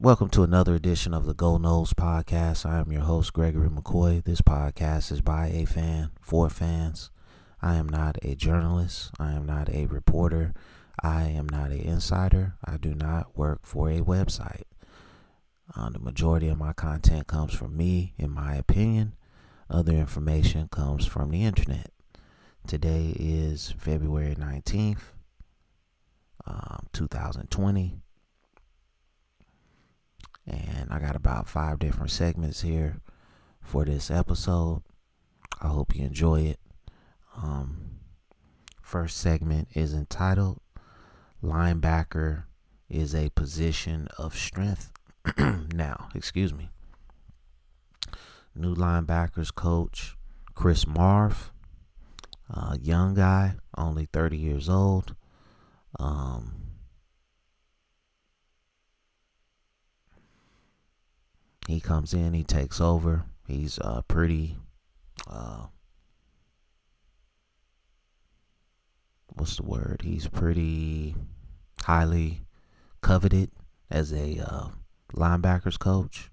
Welcome to another edition of the Go Noles podcast. I am your host, Gregory McCoy. This podcast is by a fan for fans. I am not a journalist. I am not a reporter. I am not an insider. I do not work for a website. Uh, the majority of my content comes from me, in my opinion. Other information comes from the internet. Today is February 19th, um, 2020. I got about five different segments here for this episode. I hope you enjoy it. Um, first segment is entitled Linebacker is a position of strength. now, excuse me. New linebackers coach Chris Marve, a young guy, only 30 years old. Um, he comes in, he takes over. He's uh, pretty, uh, what's the word? He's pretty highly coveted as a uh, linebackers coach.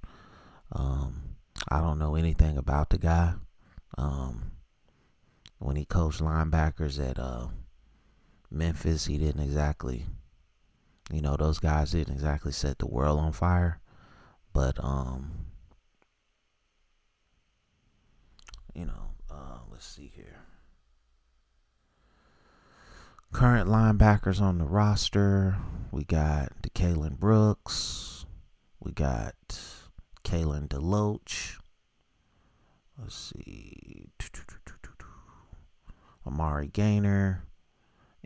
Um, I don't know anything about the guy. Um, when he coached linebackers at uh, Memphis, he didn't exactly, you know, those guys didn't exactly set the world on fire. But um, you know, uh, let's see here. Current linebackers on the roster, we got DeCalon Brooks, we got Kalen DeLoach. Let's see. Amari Gainer,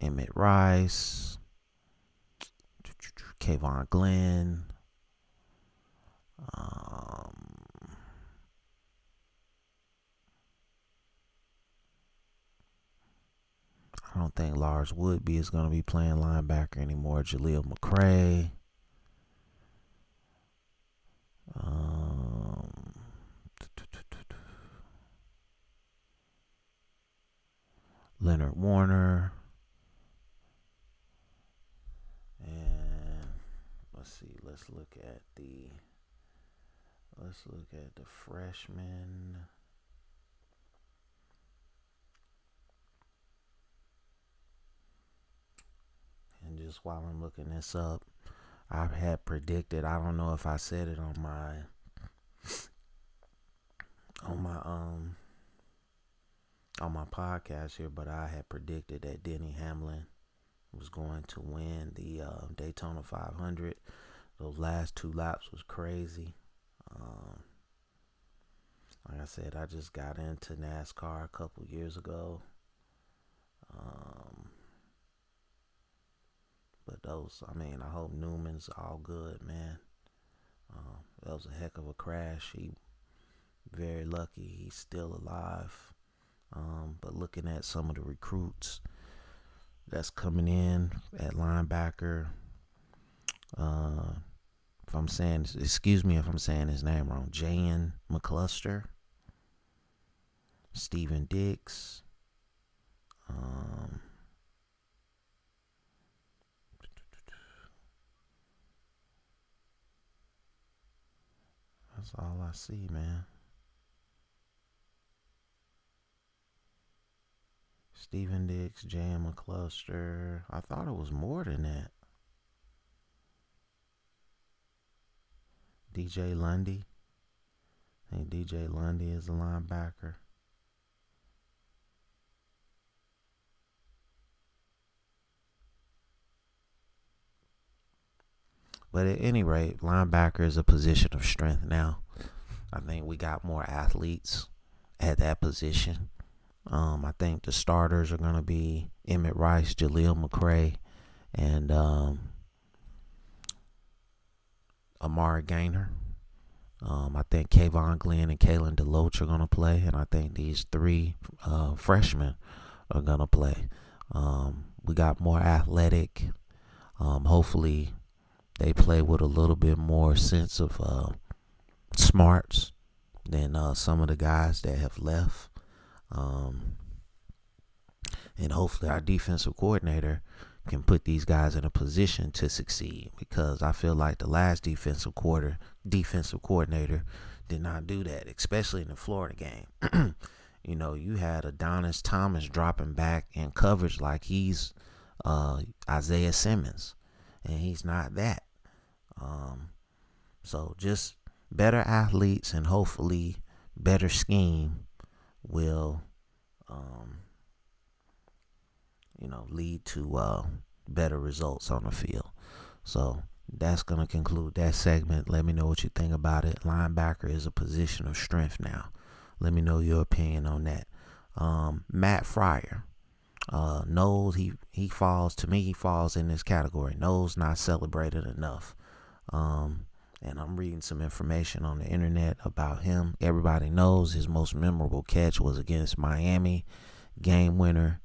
Emmett Rice, Kayvon Glenn, um, I don't think Lars Woodby is going to be playing linebacker anymore. Jaleel McRae. Um, Leonard Warner. And let's see, let's look at the let's look at the freshman. And just while I'm looking this up, I had predicted, I don't know if I said it on my on my um on my podcast here, but I had predicted that Denny Hamlin was going to win the uh, Daytona 500. Those last two laps was crazy. Um, like I said, I just got into NASCAR a couple years ago. Um, those, I mean, I hope Newman's all good, man. Um, that was a heck of a crash. He very lucky he's still alive. Um, but looking at some of the recruits that's coming in at linebacker, uh, if I'm saying, excuse me if I'm saying his name wrong, Jan McCluster, Stephen Dix, um, that's all I see, man. Stephen Dix, Jan McCluster. I thought it was more than that. DJ Lundy. I think DJ Lundy is a linebacker. But at any rate, linebacker is a position of strength now. I think we got more athletes at that position. Um, I think the starters are going to be Emmett Rice, Jaleel McRae, and um, Amari Gainer. Um, I think Kayvon Glenn and Kalen DeLoach are going to play, and I think these three uh, freshmen are going to play. Um, we got more athletic. Um, hopefully, they play with a little bit more sense of uh, smarts than uh, some of the guys that have left. Um, and hopefully, our defensive coordinator can put these guys in a position to succeed because I feel like the last defensive quarter defensive coordinator did not do that, especially in the Florida game. you know, you had Adonis Thomas dropping back in coverage like he's uh, Isaiah Simmons, and he's not that. Um, so just better athletes and hopefully better scheme will um, you know, lead to uh, better results on the field. So that's going to conclude that segment. Let me know what you think about it. Linebacker is a position of strength now. Let me know your opinion on that. Um, Matt Frier uh, knows he he falls to me. He falls in this category. Noles not celebrated enough. Um, and I'm reading some information on the internet about him. Everybody knows his most memorable catch was against Miami, game winner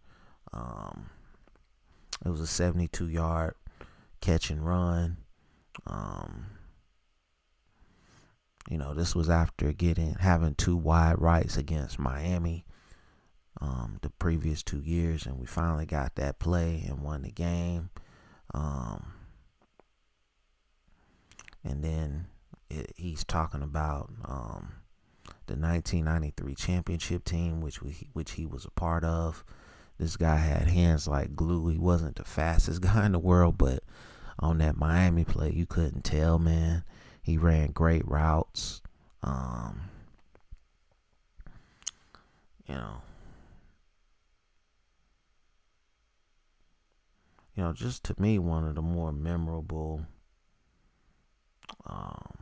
um, it was a 72 yard catch and run. Um, you know, this was after getting having two wide rights against Miami um, the previous two years, and we finally got that play and won the game. Um, and then it, he's talking about um, the 1993 championship team, which we which he was a part of. This guy had hands like glue. He wasn't the fastest guy in the world, but on that Miami play, you couldn't tell, man. He ran great routes. Um, you know, you know, just to me, one of the more memorable um,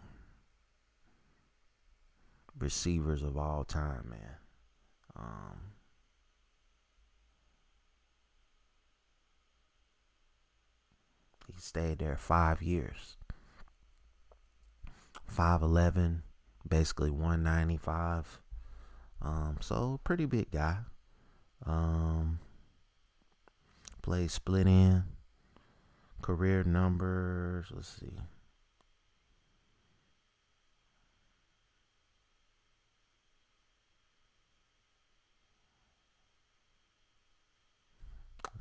receivers of all time, man. Um, He stayed there five years. 5'11, basically 195. Um, so pretty big guy. Um, played split end. Career numbers, let's see.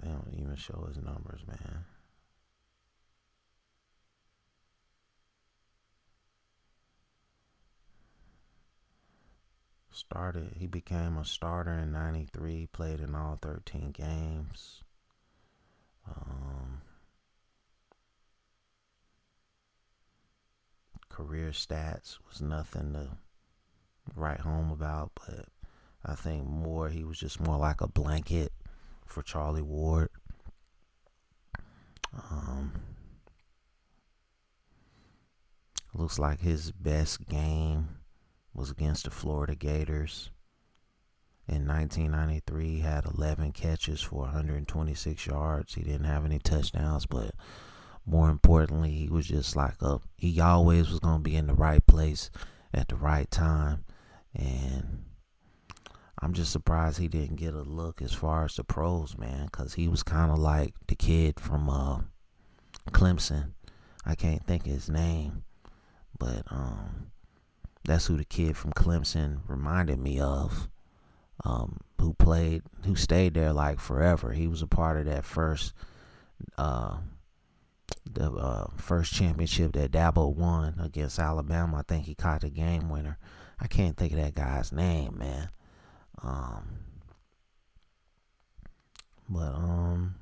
They don't even show his numbers, man. started he became a starter in 93 played in all 13 games um, career stats was nothing to write home about but i think more he was just more like a blanket for charlie ward um, looks like his best game was against the Florida Gators. In 1993, he had 11 catches for 126 yards. He didn't have any touchdowns, but more importantly, he was just like a he always was going to be in the right place at the right time. And I'm just surprised he didn't get a look as far as the pros, man, because he was kind of like the kid from uh, Clemson. I can't think of his name, but um, that's who the kid from Clemson reminded me of. Um, who played, who stayed there like forever. He was a part of that first, uh, the uh, first championship that Dabo won against Alabama. I think he caught the game winner. I can't think of that guy's name, man. Um, but um,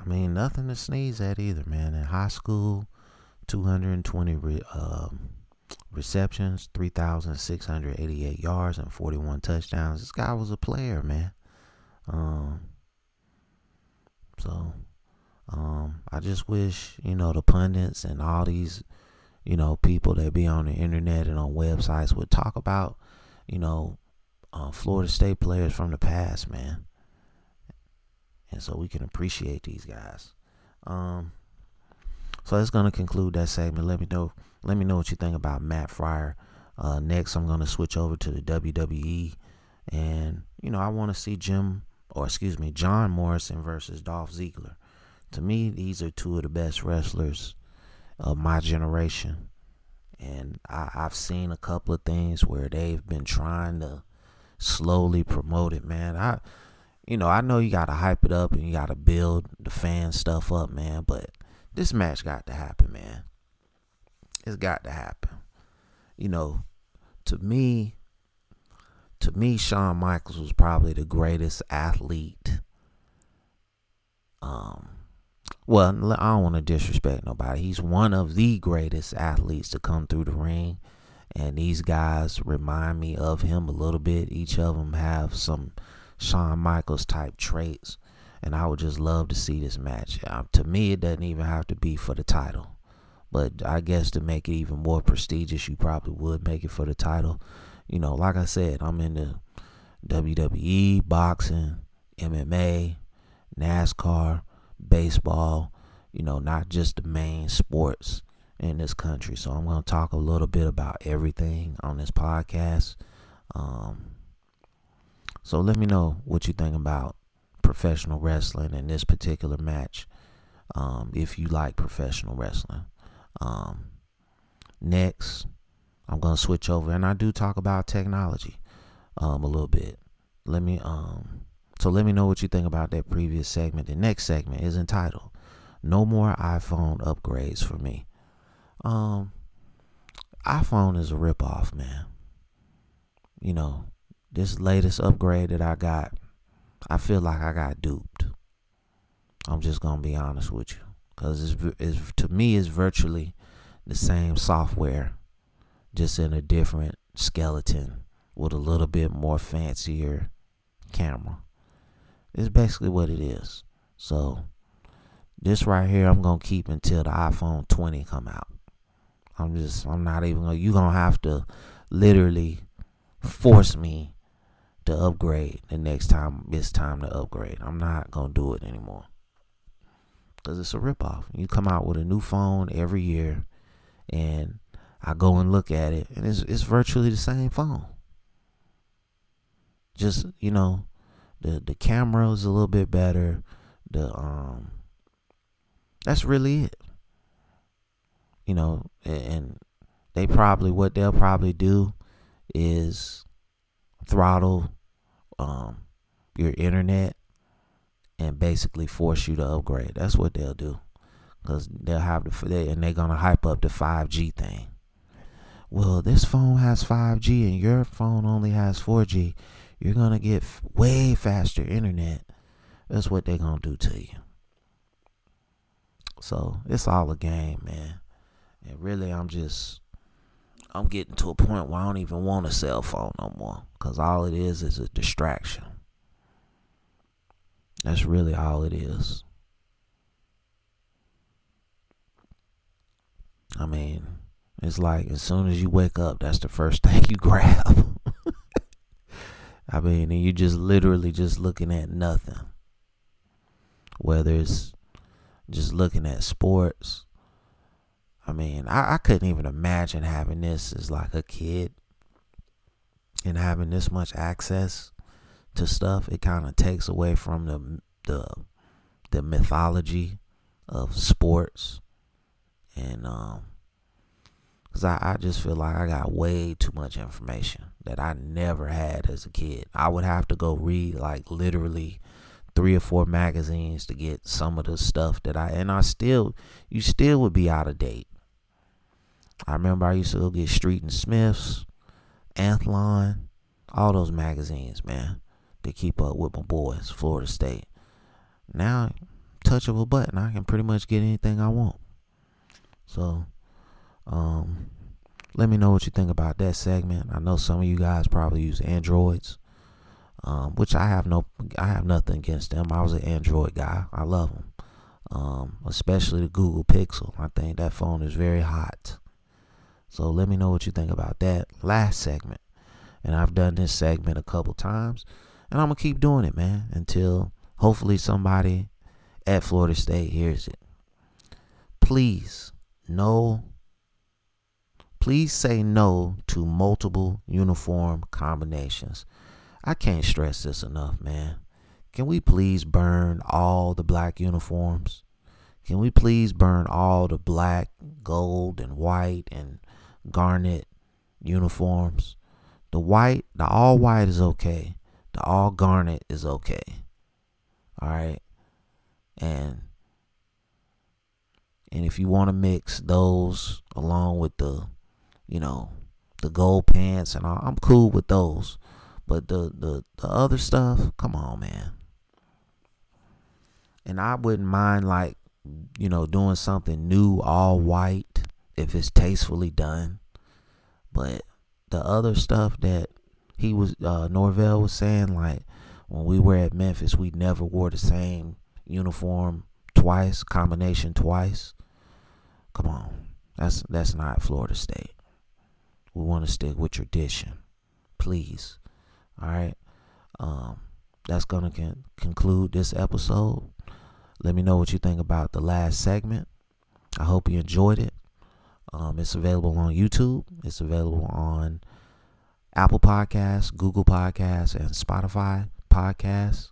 I mean, nothing to sneeze at either, man. In high school, 220 re, um, receptions, 3,688 yards, and 41 touchdowns. This guy was a player, man. Um, so, um, I just wish, you know, the pundits and all these, you know, people that be on the internet and on websites would talk about, you know, uh, Florida State players from the past, man and so we can appreciate these guys. Um, so that's gonna conclude that segment. Let me know. Let me know what you think about Matt Frier. Uh, next, I'm gonna switch over to the WWE, and you know I want to see Jim, or excuse me, John Morrison versus Dolph Ziggler. To me, these are two of the best wrestlers of my generation, And I, I've seen a couple of things where they've been trying to slowly promote it, man. I you know, I know you gotta hype it up and you gotta build the fan stuff up, man, but this match got to happen, man. It's got to happen. You know, to me, to me, Shawn Michaels was probably the greatest athlete. Um, well, I don't want to disrespect nobody. He's one of the greatest athletes to come through the ring, and these guys remind me of him a little bit. Each of them have some Shawn Michaels type traits, and I would just love to see this match. Uh, to me, it doesn't even have to be for the title, but I guess to make it even more prestigious, you probably would make it for the title you know, like I said, I'm into WWE, boxing, MMA, NASCAR, baseball, you know, not just the main sports in this country. So I'm going to talk a little bit about everything on this podcast. Um, so let me know what you think about professional wrestling in this particular match. Um, if you like professional wrestling. Um, next, I'm gonna switch over, and I do talk about technology um, a little bit. Let me um, so let me know what you think about that previous segment. The next segment is entitled "No More iPhone Upgrades for Me." Um, iPhone is a ripoff, man. You know, this latest upgrade that I got, I feel like I got duped. I'm just gonna be honest with you, cause it's, it's to me it's virtually the same software just in a different skeleton with a little bit more fancier camera. It's basically what it is. So this right here I'm gonna keep until the iPhone 20 come out. I'm just I'm not even gonna you gonna have to literally force me to upgrade the next time it's time to upgrade. I'm not gonna do it anymore. Cause it's a ripoff. You come out with a new phone every year and I go and look at it, and it's it's virtually the same phone. Just you know, the the camera is a little bit better. The um, that's really it. You know, and they probably what they'll probably do is throttle um your internet and basically force you to upgrade. That's what they'll do, because they'll have the they, and they're gonna hype up the five G thing well, this phone has 5G and your phone only has 4G, you're going to get way faster internet. That's what they're going to do to you. So it's all a game, man. And really, I'm just, I'm getting to a point where I don't even want a cell phone no more. Because all it is is a distraction. That's really all it is. I mean, it's like as soon as you wake up, that's the first thing you grab. I mean, and you just literally just looking at nothing. Whether it's just looking at sports. I mean, I, I couldn't even imagine having this as like a kid and having this much access to stuff. It kind of takes away from the the the mythology of sports and um Cause I, I just feel like I got way too much information that I never had as a kid. I would have to go read like literally three or four magazines to get some of the stuff that I and I still you still would be out of date. I remember I used to go get Street and Smiths, Athlon, all those magazines, man, to keep up with my boys, Florida State. Now, touch of a button, I can pretty much get anything I want. So um, let me know what you think about that segment. I know some of you guys probably use Androids, um, which I have no, I have nothing against them. I was an Android guy. I love them, um, especially the Google Pixel. I think that phone is very hot. So let me know what you think about that last segment. And I've done this segment a couple times, and I'm gonna keep doing it, man, until hopefully somebody at Florida State hears it. Please, no Please say no to multiple uniform combinations. I can't stress this enough, man. Can we please burn all the black uniforms? Can we please burn all the black, gold, and white and garnet uniforms. The white, the all white is okay. The all garnet is okay. All right. And and if you want to mix those along with the, you know, the gold pants and all, I'm cool with those. But the the the other stuff, come on, man. And I wouldn't mind like, you know, doing something new, all white, if it's tastefully done. But the other stuff that he was uh Norvell was saying, like when we were at Memphis, we never wore the same uniform twice, combination twice. Come on. That's that's not Florida State. We want to stick with tradition. Please. All right. Um that's going to con- conclude this episode. Let me know what you think about the last segment. I hope you enjoyed it. Um, it's available on YouTube. It's available on Apple Podcasts, Google Podcasts, and Spotify Podcasts.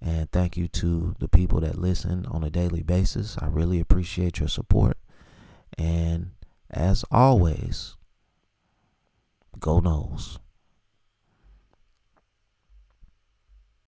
And thank you to the people that listen on a daily basis. I really appreciate your support. And as always, go Noles.